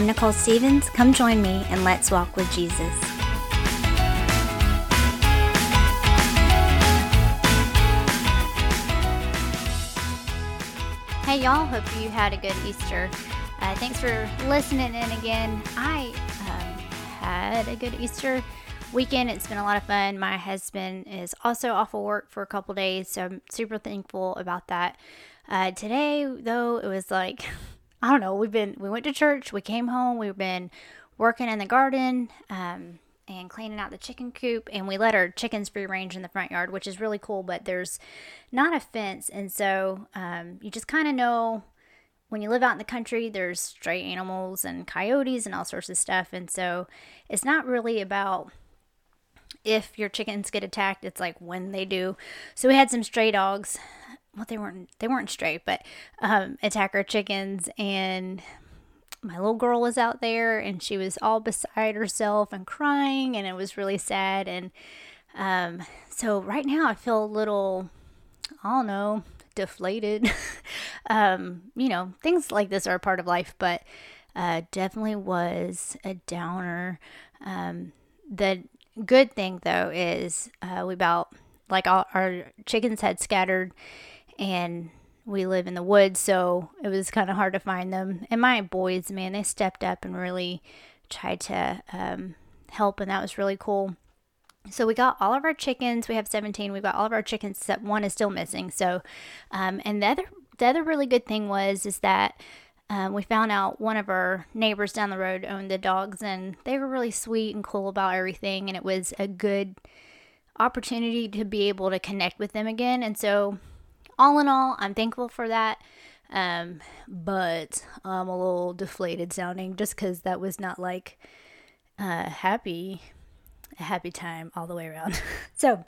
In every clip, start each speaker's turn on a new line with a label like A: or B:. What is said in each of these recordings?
A: I'm Nicole Stevens. Come join me and let's walk with Jesus. Hey, y'all. Hope you had a good Easter. Uh, thanks for listening in again. I um, had a good Easter weekend. It's been a lot of fun. My husband is also off of work for a couple days, so I'm super thankful about that. Uh, today, though, it was like I don't know. We've been we went to church. We came home. We've been working in the garden um, and cleaning out the chicken coop, and we let our chickens free range in the front yard, which is really cool. But there's not a fence, and so um, you just kind of know when you live out in the country, there's stray animals and coyotes and all sorts of stuff, and so it's not really about if your chickens get attacked it's like when they do so we had some stray dogs well they weren't they weren't straight but um attacker chickens and my little girl was out there and she was all beside herself and crying and it was really sad and um so right now i feel a little i don't know deflated. Um you know things like this are a part of life but uh definitely was a downer. Um the good thing though is uh we about like all our chickens had scattered and we live in the woods, so it was kind of hard to find them. And my boys, man, they stepped up and really tried to um, help, and that was really cool. So we got all of our chickens. We have 17. We've got all of our chickens except one is still missing. So, um, and the other the other really good thing was is that um, we found out one of our neighbors down the road owned the dogs, and they were really sweet and cool about everything. And it was a good opportunity to be able to connect with them again. And so all in all, I'm thankful for that. Um, but I'm a little deflated sounding just because that was not like uh, happy, a happy time all the way around. so,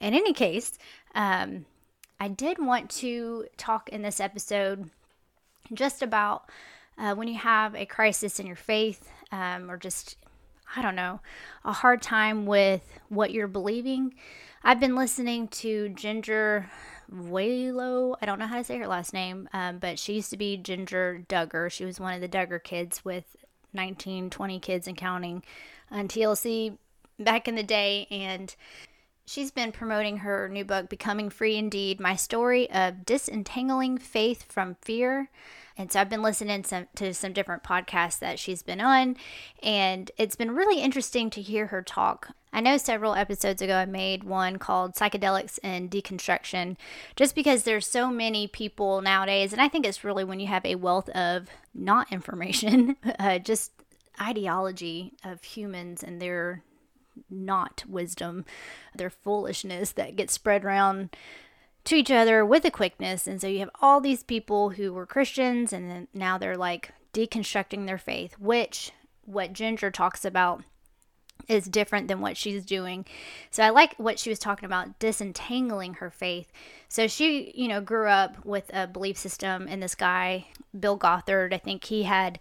A: in any case, um, I did want to talk in this episode just about uh, when you have a crisis in your faith um, or just, I don't know, a hard time with what you're believing. I've been listening to Jinger Waylo. I don't know how to say her last name, um, but she used to be Jinger Duggar. She was one of the Duggar kids with 19, 20 kids and counting on TLC back in the day. And she's been promoting her new book, Becoming Free Indeed My Story of Disentangling Faith from Fear. And so I've been listening some, to some different podcasts that she's been on, and it's been really interesting to hear her talk. I know several episodes ago I made one called Psychedelics and Deconstruction, just because there's so many people nowadays, and I think it's really when you have a wealth of not information, uh, just ideology of humans and their not wisdom, their foolishness that gets spread around to each other with a quickness. And so you have all these people who were Christians and then now they're like deconstructing their faith, which what Jinger talks about is different than what she's doing. So I like what she was talking about disentangling her faith. So she, you know, grew up with a belief system and this guy, Bill Gothard, I think he had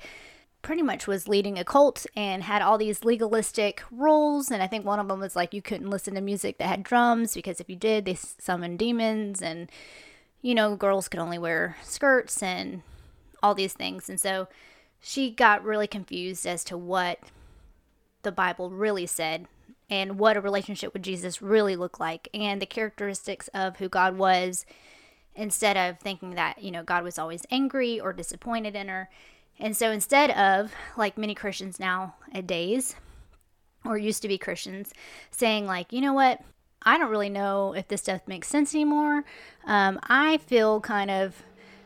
A: pretty much was leading a cult and had all these legalistic rules. And I think one of them was like you couldn't listen to music that had drums because if you did, they summoned demons. And, you know, girls could only wear skirts and all these things. And so she got really confused as to what the Bible really said and what a relationship with Jesus really looked like and the characteristics of who God was instead of thinking that, you know, God was always angry or disappointed in her. And so instead of, like many Christians nowadays, or used to be Christians, saying, like, you know what, I don't really know if this stuff makes sense anymore. Um, I feel kind of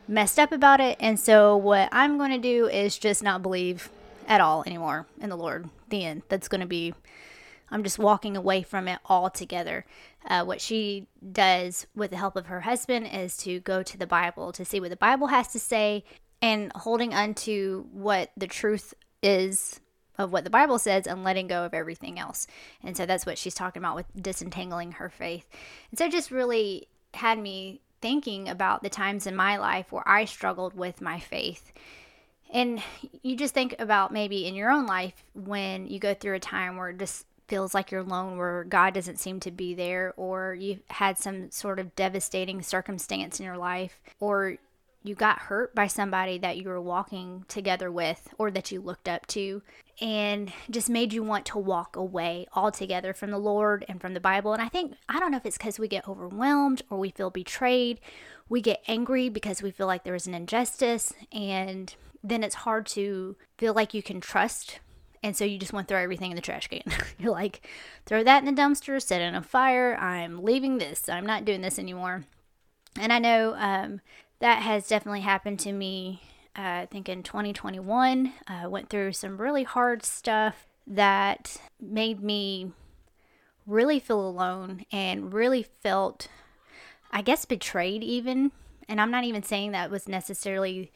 A: messed up about it. And so what I'm going to do is just not believe at all anymore in the Lord. The end. That's going to be, I'm just walking away from it altogether. Uh, what she does with the help of her husband is to go to the Bible to see what the Bible has to say and holding onto what the truth is of what the Bible says and letting go of everything else. And so that's what she's talking about with disentangling her faith. And so it just really had me thinking about the times in my life where I struggled with my faith. And you just think about maybe in your own life when you go through a time where it just feels like you're alone, where God doesn't seem to be there, or you've had some sort of devastating circumstance in your life, or you got hurt by somebody that you were walking together with or that you looked up to and just made you want to walk away altogether from the Lord and from the Bible. And I think, I don't know if it's because we get overwhelmed or we feel betrayed. We get angry because we feel like there is an injustice. And then it's hard to feel like you can trust. And so you just want to throw everything in the trash can. You're like, throw that in the dumpster, set it on fire. I'm leaving this. I'm not doing this anymore. And I know um, that has definitely happened to me uh, I think in 2021. I uh, went through some really hard stuff that made me really feel alone and really felt, I guess, betrayed even. And I'm not even saying that was necessarily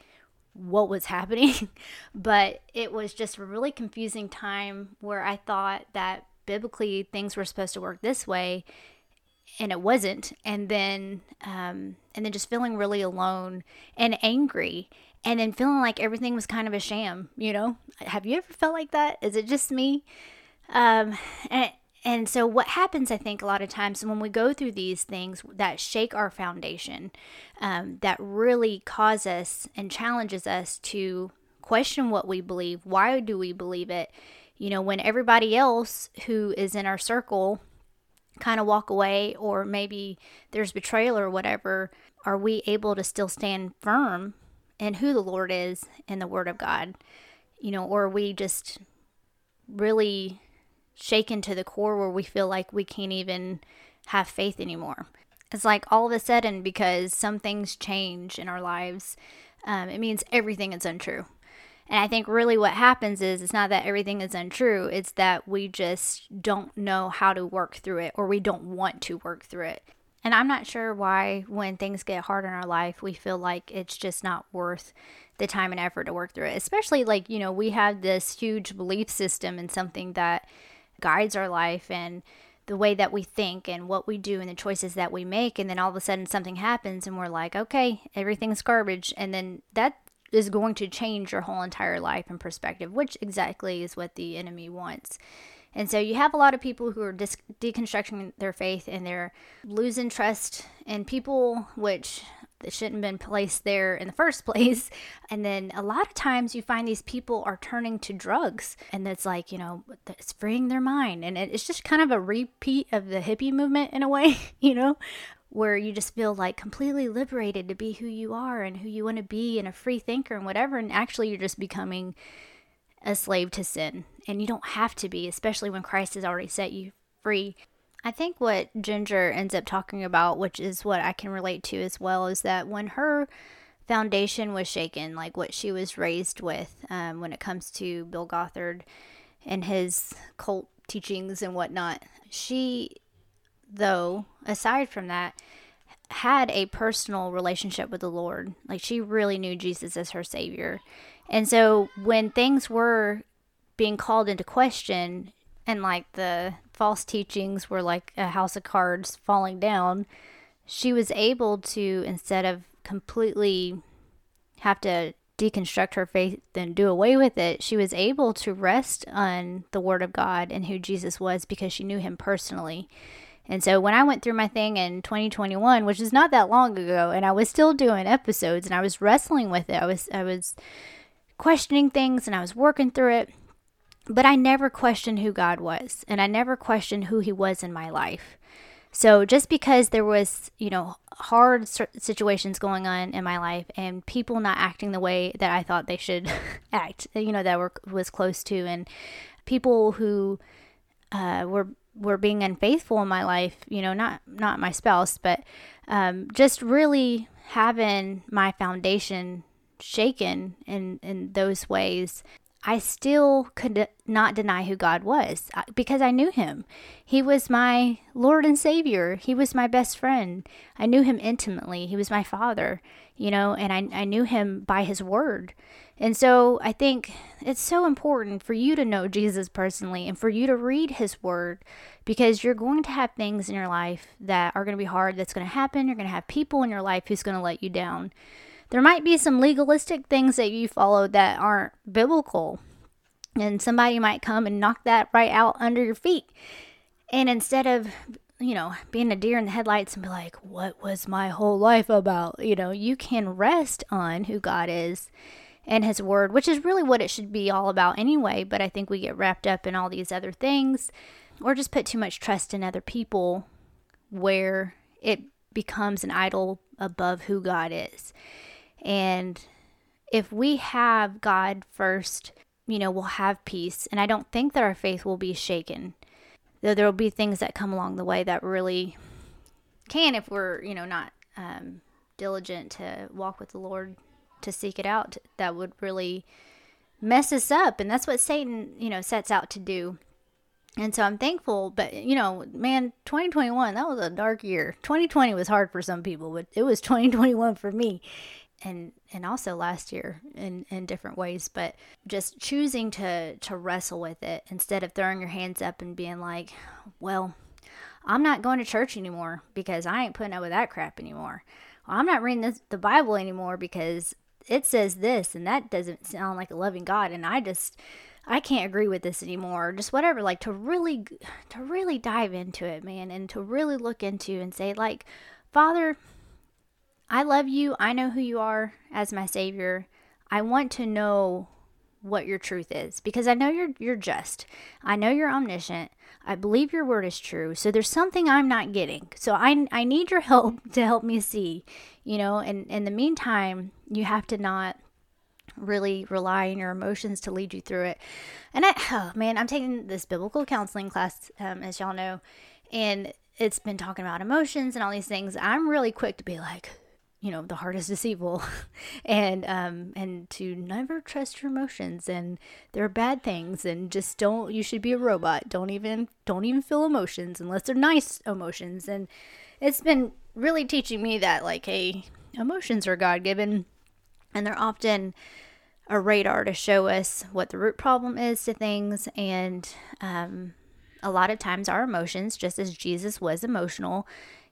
A: what was happening, but it was just a really confusing time where I thought that biblically things were supposed to work this way and it wasn't and then um, and then just feeling really alone and angry and then feeling like everything was kind of a sham, you know? Have you ever felt like that? Is it just me? Um, and, and so, what happens, I think, a lot of times when we go through these things that shake our foundation, um, that really cause us and challenges us to question what we believe. Why do we believe it? You know, when everybody else who is in our circle kind of walk away, or maybe there's betrayal or whatever, are we able to still stand firm in who the Lord is and the Word of God, you know, or are we just really shaken to the core where we feel like we can't even have faith anymore. It's like all of a sudden, because some things change in our lives, um, it means everything is untrue. And I think really what happens is it's not that everything is untrue, it's that we just don't know how to work through it or we don't want to work through it. And I'm not sure why, when things get hard in our life, we feel like it's just not worth the time and effort to work through it. Especially like, you know, we have this huge belief system and something that guides our life and the way that we think and what we do and the choices that we make. And then all of a sudden something happens and we're like, okay, everything's garbage. And then that is going to change your whole entire life and perspective, which exactly is what the enemy wants. And so you have a lot of people who are dis- deconstructing their faith and they're losing trust in people, which shouldn't have been placed there in the first place. And then a lot of times you find these people are turning to drugs, and it's like, you know, it's freeing their mind. And it's just kind of a repeat of the hippie movement in a way, you know, where you just feel like completely liberated to be who you are and who you want to be and a free thinker and whatever. And actually, you're just becoming a slave to sin. And you don't have to be, especially when Christ has already set you free. I think what Jinger ends up talking about, which is what I can relate to as well, is that when her foundation was shaken, like what she was raised with um, when it comes to Bill Gothard and his cult teachings and whatnot, she, though, aside from that, had a personal relationship with the Lord. Like she really knew Jesus as her Savior. And so when things were being called into question and like the false teachings were like a house of cards falling down, she was able to, instead of completely have to deconstruct her faith and do away with it, she was able to rest on the Word of God and who Jesus was because she knew Him personally. And so when I went through my thing in 2021, which is not that long ago, and I was still doing episodes and I was wrestling with it, I was I was questioning things and I was working through it. But I never questioned who God was, and I never questioned who He was in my life. So just because there was, you know, hard situations going on in my life and people not acting the way that I thought they should act, you know, that were was close to, and people who uh, were were being unfaithful in my life, you know, not not my spouse, but um, just really having my foundation shaken in in those ways I still could not deny who God was uh, because I knew him. He was my Lord and Savior. He was my best friend. I knew him intimately. He was my father, you know, and I, I knew him by his word. And so I think it's so important for you to know Jesus personally and for you to read his word because you're going to have things in your life that are going to be hard, that's going to happen. You're going to have people in your life who's going to let you down. There might be some legalistic things that you follow that aren't biblical, and somebody might come and knock that right out under your feet. And instead of you know, being a deer in the headlights and be like, what was my whole life about? You know, you can rest on who God is and his word, which is really what it should be all about anyway. But I think we get wrapped up in all these other things or just put too much trust in other people where it becomes an idol above who God is. And if we have God first, you know, we'll have peace. And I don't think that our faith will be shaken. Though there will be things that come along the way that really can if we're, you know, not um, diligent to walk with the Lord to seek it out that would really mess us up and that's what satan you know sets out to do and so i'm thankful but you know man 2021 that was a dark year 2020 was hard for some people but it was 2021 for me and and also last year in in different ways but just choosing to to wrestle with it instead of throwing your hands up and being like well i'm not going to church anymore because i ain't putting up with that crap anymore well, i'm not reading this, the bible anymore because it says this and that doesn't sound like a loving God and I just I can't agree with this anymore. Just whatever, like to really to really dive into it, man, and to really look into and say like, Father, I love you. I know who you are as my savior. I want to know what your truth is because I know you're you're just. I know you're omniscient. I believe your word is true. So there's something I'm not getting. So I I need your help to help me see, you know, and in the meantime, you have to not really rely on your emotions to lead you through it. And I oh man, I'm taking this biblical counseling class um, as y'all know, and it's been talking about emotions and all these things. I'm really quick to be like, you know the heart is deceitful. And um and to never trust your emotions. And there are bad things and just don't you should be a robot. Don't even don't even feel emotions unless they're nice emotions. And it's been really teaching me that like hey emotions are god-given. And they're often a radar to show us what the root problem is to things. And um a lot of times our emotions just as jesus was emotional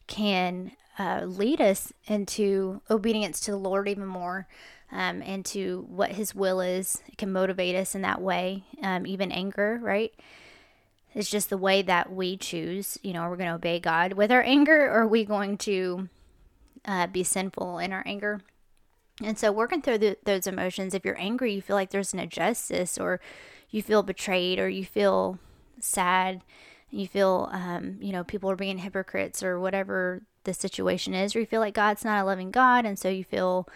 A: can uh, lead us into obedience to the Lord even more, um, and to what His will is. It can motivate us in that way. Um, even anger, right? It's just the way that we choose. You know, are we going to obey God with our anger, or are we going to uh, be sinful in our anger? And so, working through the, those emotions, if you're angry, you feel like there's an injustice, or you feel betrayed, or you feel sad, you feel, um, you know, people are being hypocrites, or whatever the situation is, or you feel like God's not a loving God, and so you feel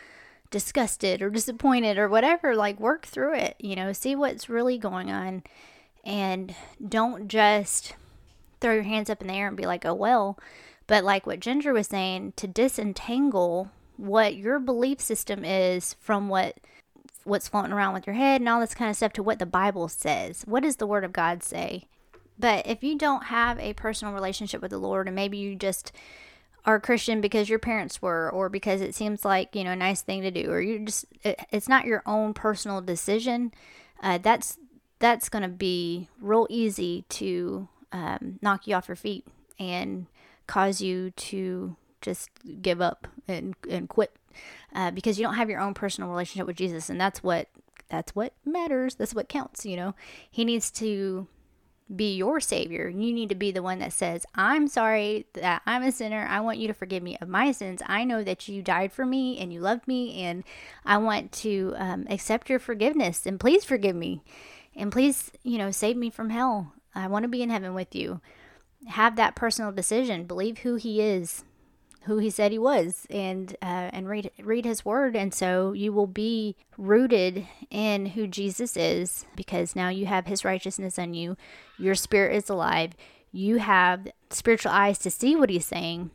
A: disgusted or disappointed or whatever, like work through it, you know, see what's really going on, and don't just throw your hands up in the air and be like, oh, well, but like what Jinger was saying, to disentangle what your belief system is from what what's floating around with your head and all this kind of stuff to what the Bible says. What does the Word of God say? But if you don't have a personal relationship with the Lord and maybe you just are Christian because your parents were, or because it seems like you know a nice thing to do, or you just it, it's not your own personal decision. Uh, that's that's going to be real easy to um, knock you off your feet and cause you to just give up and and quit uh, because you don't have your own personal relationship with Jesus, and that's what that's what matters. That's what counts. You know, He needs to be your savior. You need to be the one that says, I'm sorry that I'm a sinner. I want you to forgive me of my sins. I know that you died for me and you loved me, and I want to um, accept your forgiveness. And please forgive me. And please, you know, save me from hell. I want to be in heaven with you. Have that personal decision. Believe who He is who he said he was and uh, and read read his word. And so you will be rooted in who Jesus is because now you have his righteousness on you. Your spirit is alive. You have spiritual eyes to see what he's saying.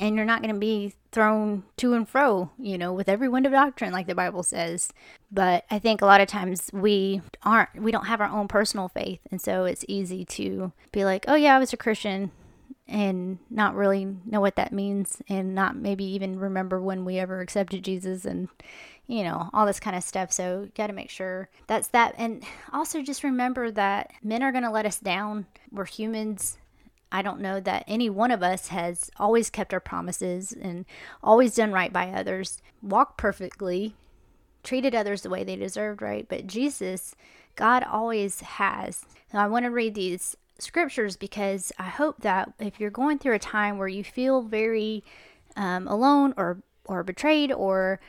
A: And you're not going to be thrown to and fro, you know, with every wind of doctrine, like the Bible says. But I think a lot of times we aren't, we don't have our own personal faith. And so it's easy to be like, oh, yeah, I was a Christian and not really know what that means and not maybe even remember when we ever accepted Jesus and you know all this kind of stuff so got to make sure that's that and also just remember that men are going to let us down we're humans I don't know that any one of us has always kept our promises and always done right by others, walked perfectly, treated others the way they deserved, right? But Jesus, God always has. Now, I want to read these scriptures because I hope that if you're going through a time where you feel very um, alone or or betrayed or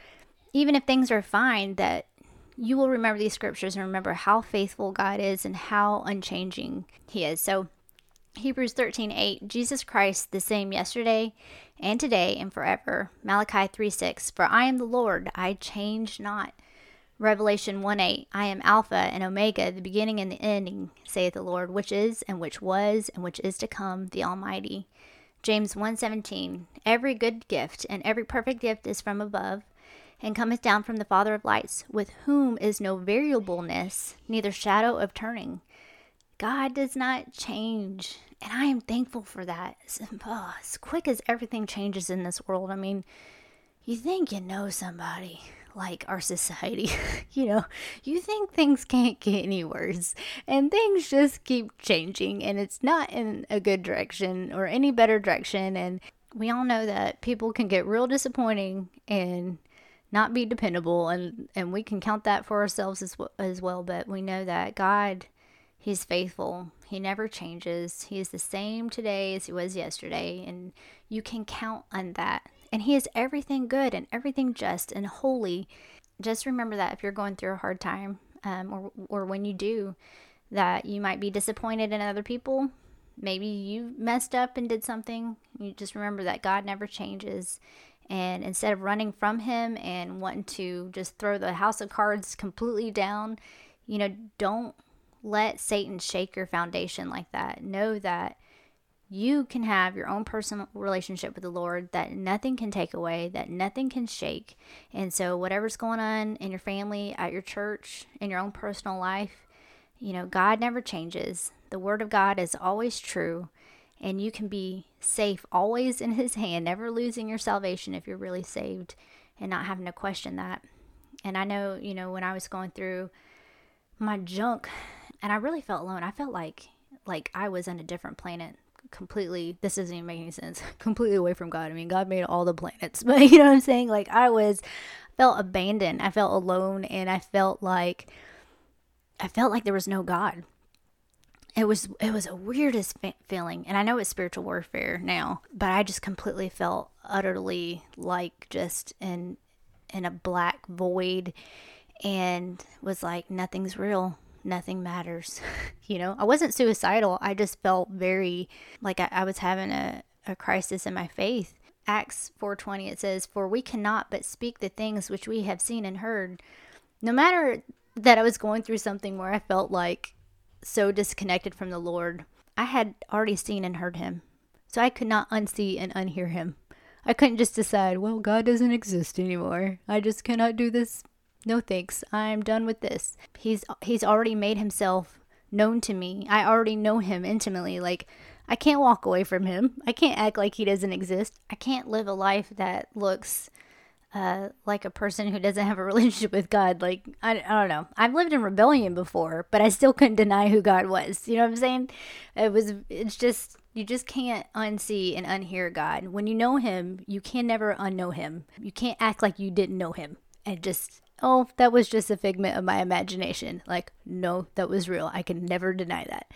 A: even if things are fine that you will remember these scriptures and remember how faithful God is and how unchanging he is. So Hebrews 13, 8, Jesus Christ the same yesterday and today and forever. Malachi 3, 6, for I am the Lord, I change not. Revelation 1 8, I am Alpha and Omega, the beginning and the ending, saith the Lord, which is, and which was, and which is to come, the Almighty. James 1 17, every good gift and every perfect gift is from above, and cometh down from the Father of lights, with whom is no variableness, neither shadow of turning. God does not change. And I am thankful for that. As, oh, as quick as everything changes in this world, I mean, you think you know somebody like our society. you know, you think things can't get any worse, and things just keep changing, and it's not in a good direction or any better direction. And we all know that people can get real disappointing and not be dependable, and and we can count that for ourselves as well, as well. But we know that God, He's faithful. He never changes. He is the same today as He was yesterday, and you can count on that and He is everything good and everything just and holy. Just remember that if you're going through a hard time, um, or, or when you do, that you might be disappointed in other people. Maybe you messed up and did something. You just remember that God never changes. And instead of running from Him and wanting to just throw the house of cards completely down, you know, don't let Satan shake your foundation like that. Know that you can have your own personal relationship with the Lord that nothing can take away, that nothing can shake. And so, whatever's going on in your family, at your church, in your own personal life, you know, God never changes. The Word of God is always true, and you can be safe always in His hand, never losing your salvation if you're really saved and not having to question that. And I know, you know, when I was going through my junk and I really felt alone, I felt like like I was on a different planet completely this doesn't even make any sense completely away from god. I mean god made all the planets but you know what i'm saying? Like i was felt abandoned. I felt alone and i felt like i felt like there was no god. It was it was a weirdest feeling and i know it's spiritual warfare now but i just completely felt utterly like just in in a black void and was like nothing's real nothing matters. you know, I wasn't suicidal. I just felt very like I, I was having a, a crisis in my faith. Acts 4:20 it says, "For we cannot but speak the things which we have seen and heard." No matter that I was going through something where I felt like so disconnected from the Lord, I had already seen and heard him. So I could not unsee and unhear him. I couldn't just decide, well, God doesn't exist anymore. I just cannot do this no thanks. I'm done with this. He's he's already made himself known to me. I already know him intimately. Like I can't walk away from him. I can't act like he doesn't exist. I can't live a life that looks uh, like a person who doesn't have a relationship with God. Like, I, I don't know. I've lived in rebellion before, but I still couldn't deny who God was. You know what I'm saying? It was, it's just, you just can't unsee and unhear God. When you know Him, you can never unknow Him. You can't act like you didn't know Him and just oh, that was just a figment of my imagination. Like, no, that was real. I can never deny that.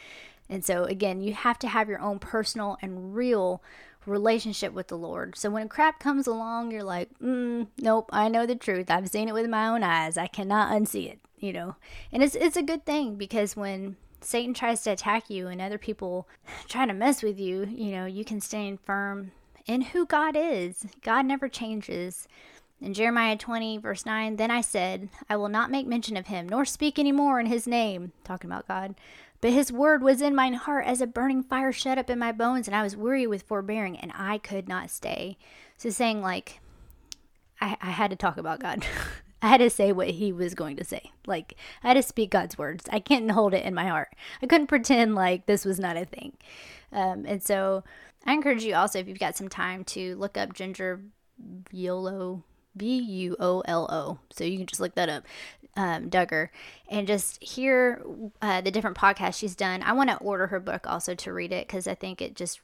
A: And so, again, you have to have your own personal and real relationship with the Lord. So when crap comes along, you're like, mm, nope, I know the truth. I've seen it with my own eyes. I cannot unsee it, you know. And it's it's a good thing because when Satan tries to attack you and other people try to mess with you, you know, you can stand firm in who God is. God never changes. In Jeremiah 20, verse 9, then I said, I will not make mention of him, nor speak any more in his name, talking about God. But his word was in mine heart as a burning fire shut up in my bones, and I was weary with forbearing, and I could not stay. So, saying, like, I, I had to talk about God. I had to say what he was going to say. Like, I had to speak God's words. I can't hold it in my heart. I couldn't pretend like this was not a thing. Um, and so, I encourage you also, if you've got some time, to look up Jinger Buolo B U O L O. So you can just look that up, um, Duggar, and just hear uh, the different podcasts she's done. I want to order her book also to read it because I think it just,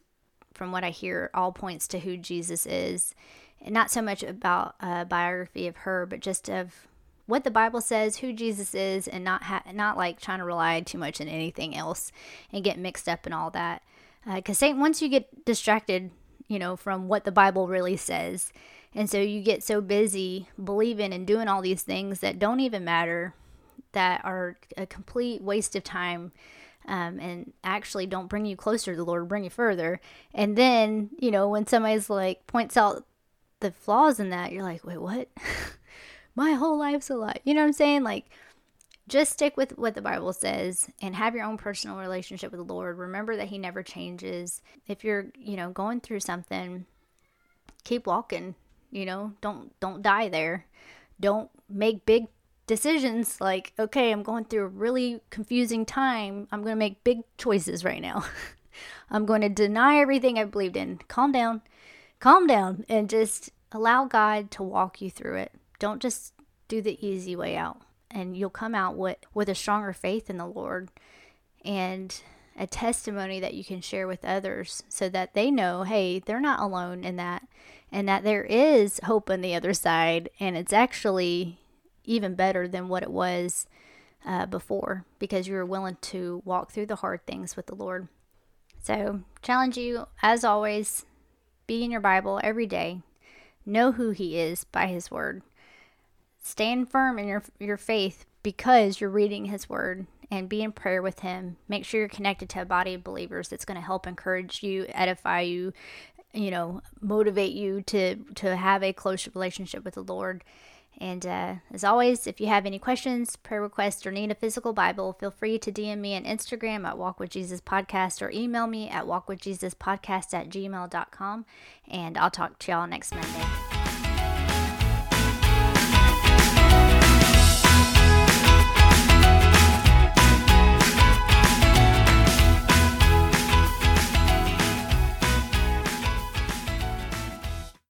A: from what I hear, all points to who Jesus is. And not so much about a biography of her, but just of what the Bible says, who Jesus is, and not ha- not like trying to rely too much on anything else and get mixed up in all that. Because uh, once you get distracted, you know, from what the Bible really says, and so you get so busy believing and doing all these things that don't even matter, that are a complete waste of time. Um, and actually don't bring you closer to the Lord, bring you further. And then, you know, when somebody's like points out the flaws in that, you're like, wait, what? My whole life's a lie. You know what I'm saying? Like, just stick with what the Bible says and have your own personal relationship with the Lord. Remember that He never changes. If you're, you know, going through something, keep walking. You know, don't don't die there. Don't make big decisions like, okay, I'm going through a really confusing time. I'm going to make big choices right now. I'm going to deny everything I believed in. Calm down. Calm down and just allow God to walk you through it. Don't just do the easy way out. And you'll come out with, with a stronger faith in the Lord and a testimony that you can share with others so that they know, hey, they're not alone in that and that there is hope on the other side. And it's actually even better than what it was uh, before because you were willing to walk through the hard things with the Lord. So, challenge you, as always, be in your Bible every day. Know who He is by His Word. Stand firm in your, your faith because you're reading His Word and be in prayer with Him. Make sure you're connected to a body of believers that's going to help encourage you, edify you, you know, motivate you to, to have a close relationship with the Lord. And uh, as always, if you have any questions, prayer requests, or need a physical Bible, feel free to DM me on Instagram at Walk with Jesus Podcast or email me at walkwithjesuspodcast at gmail.com. And I'll talk to y'all next Monday.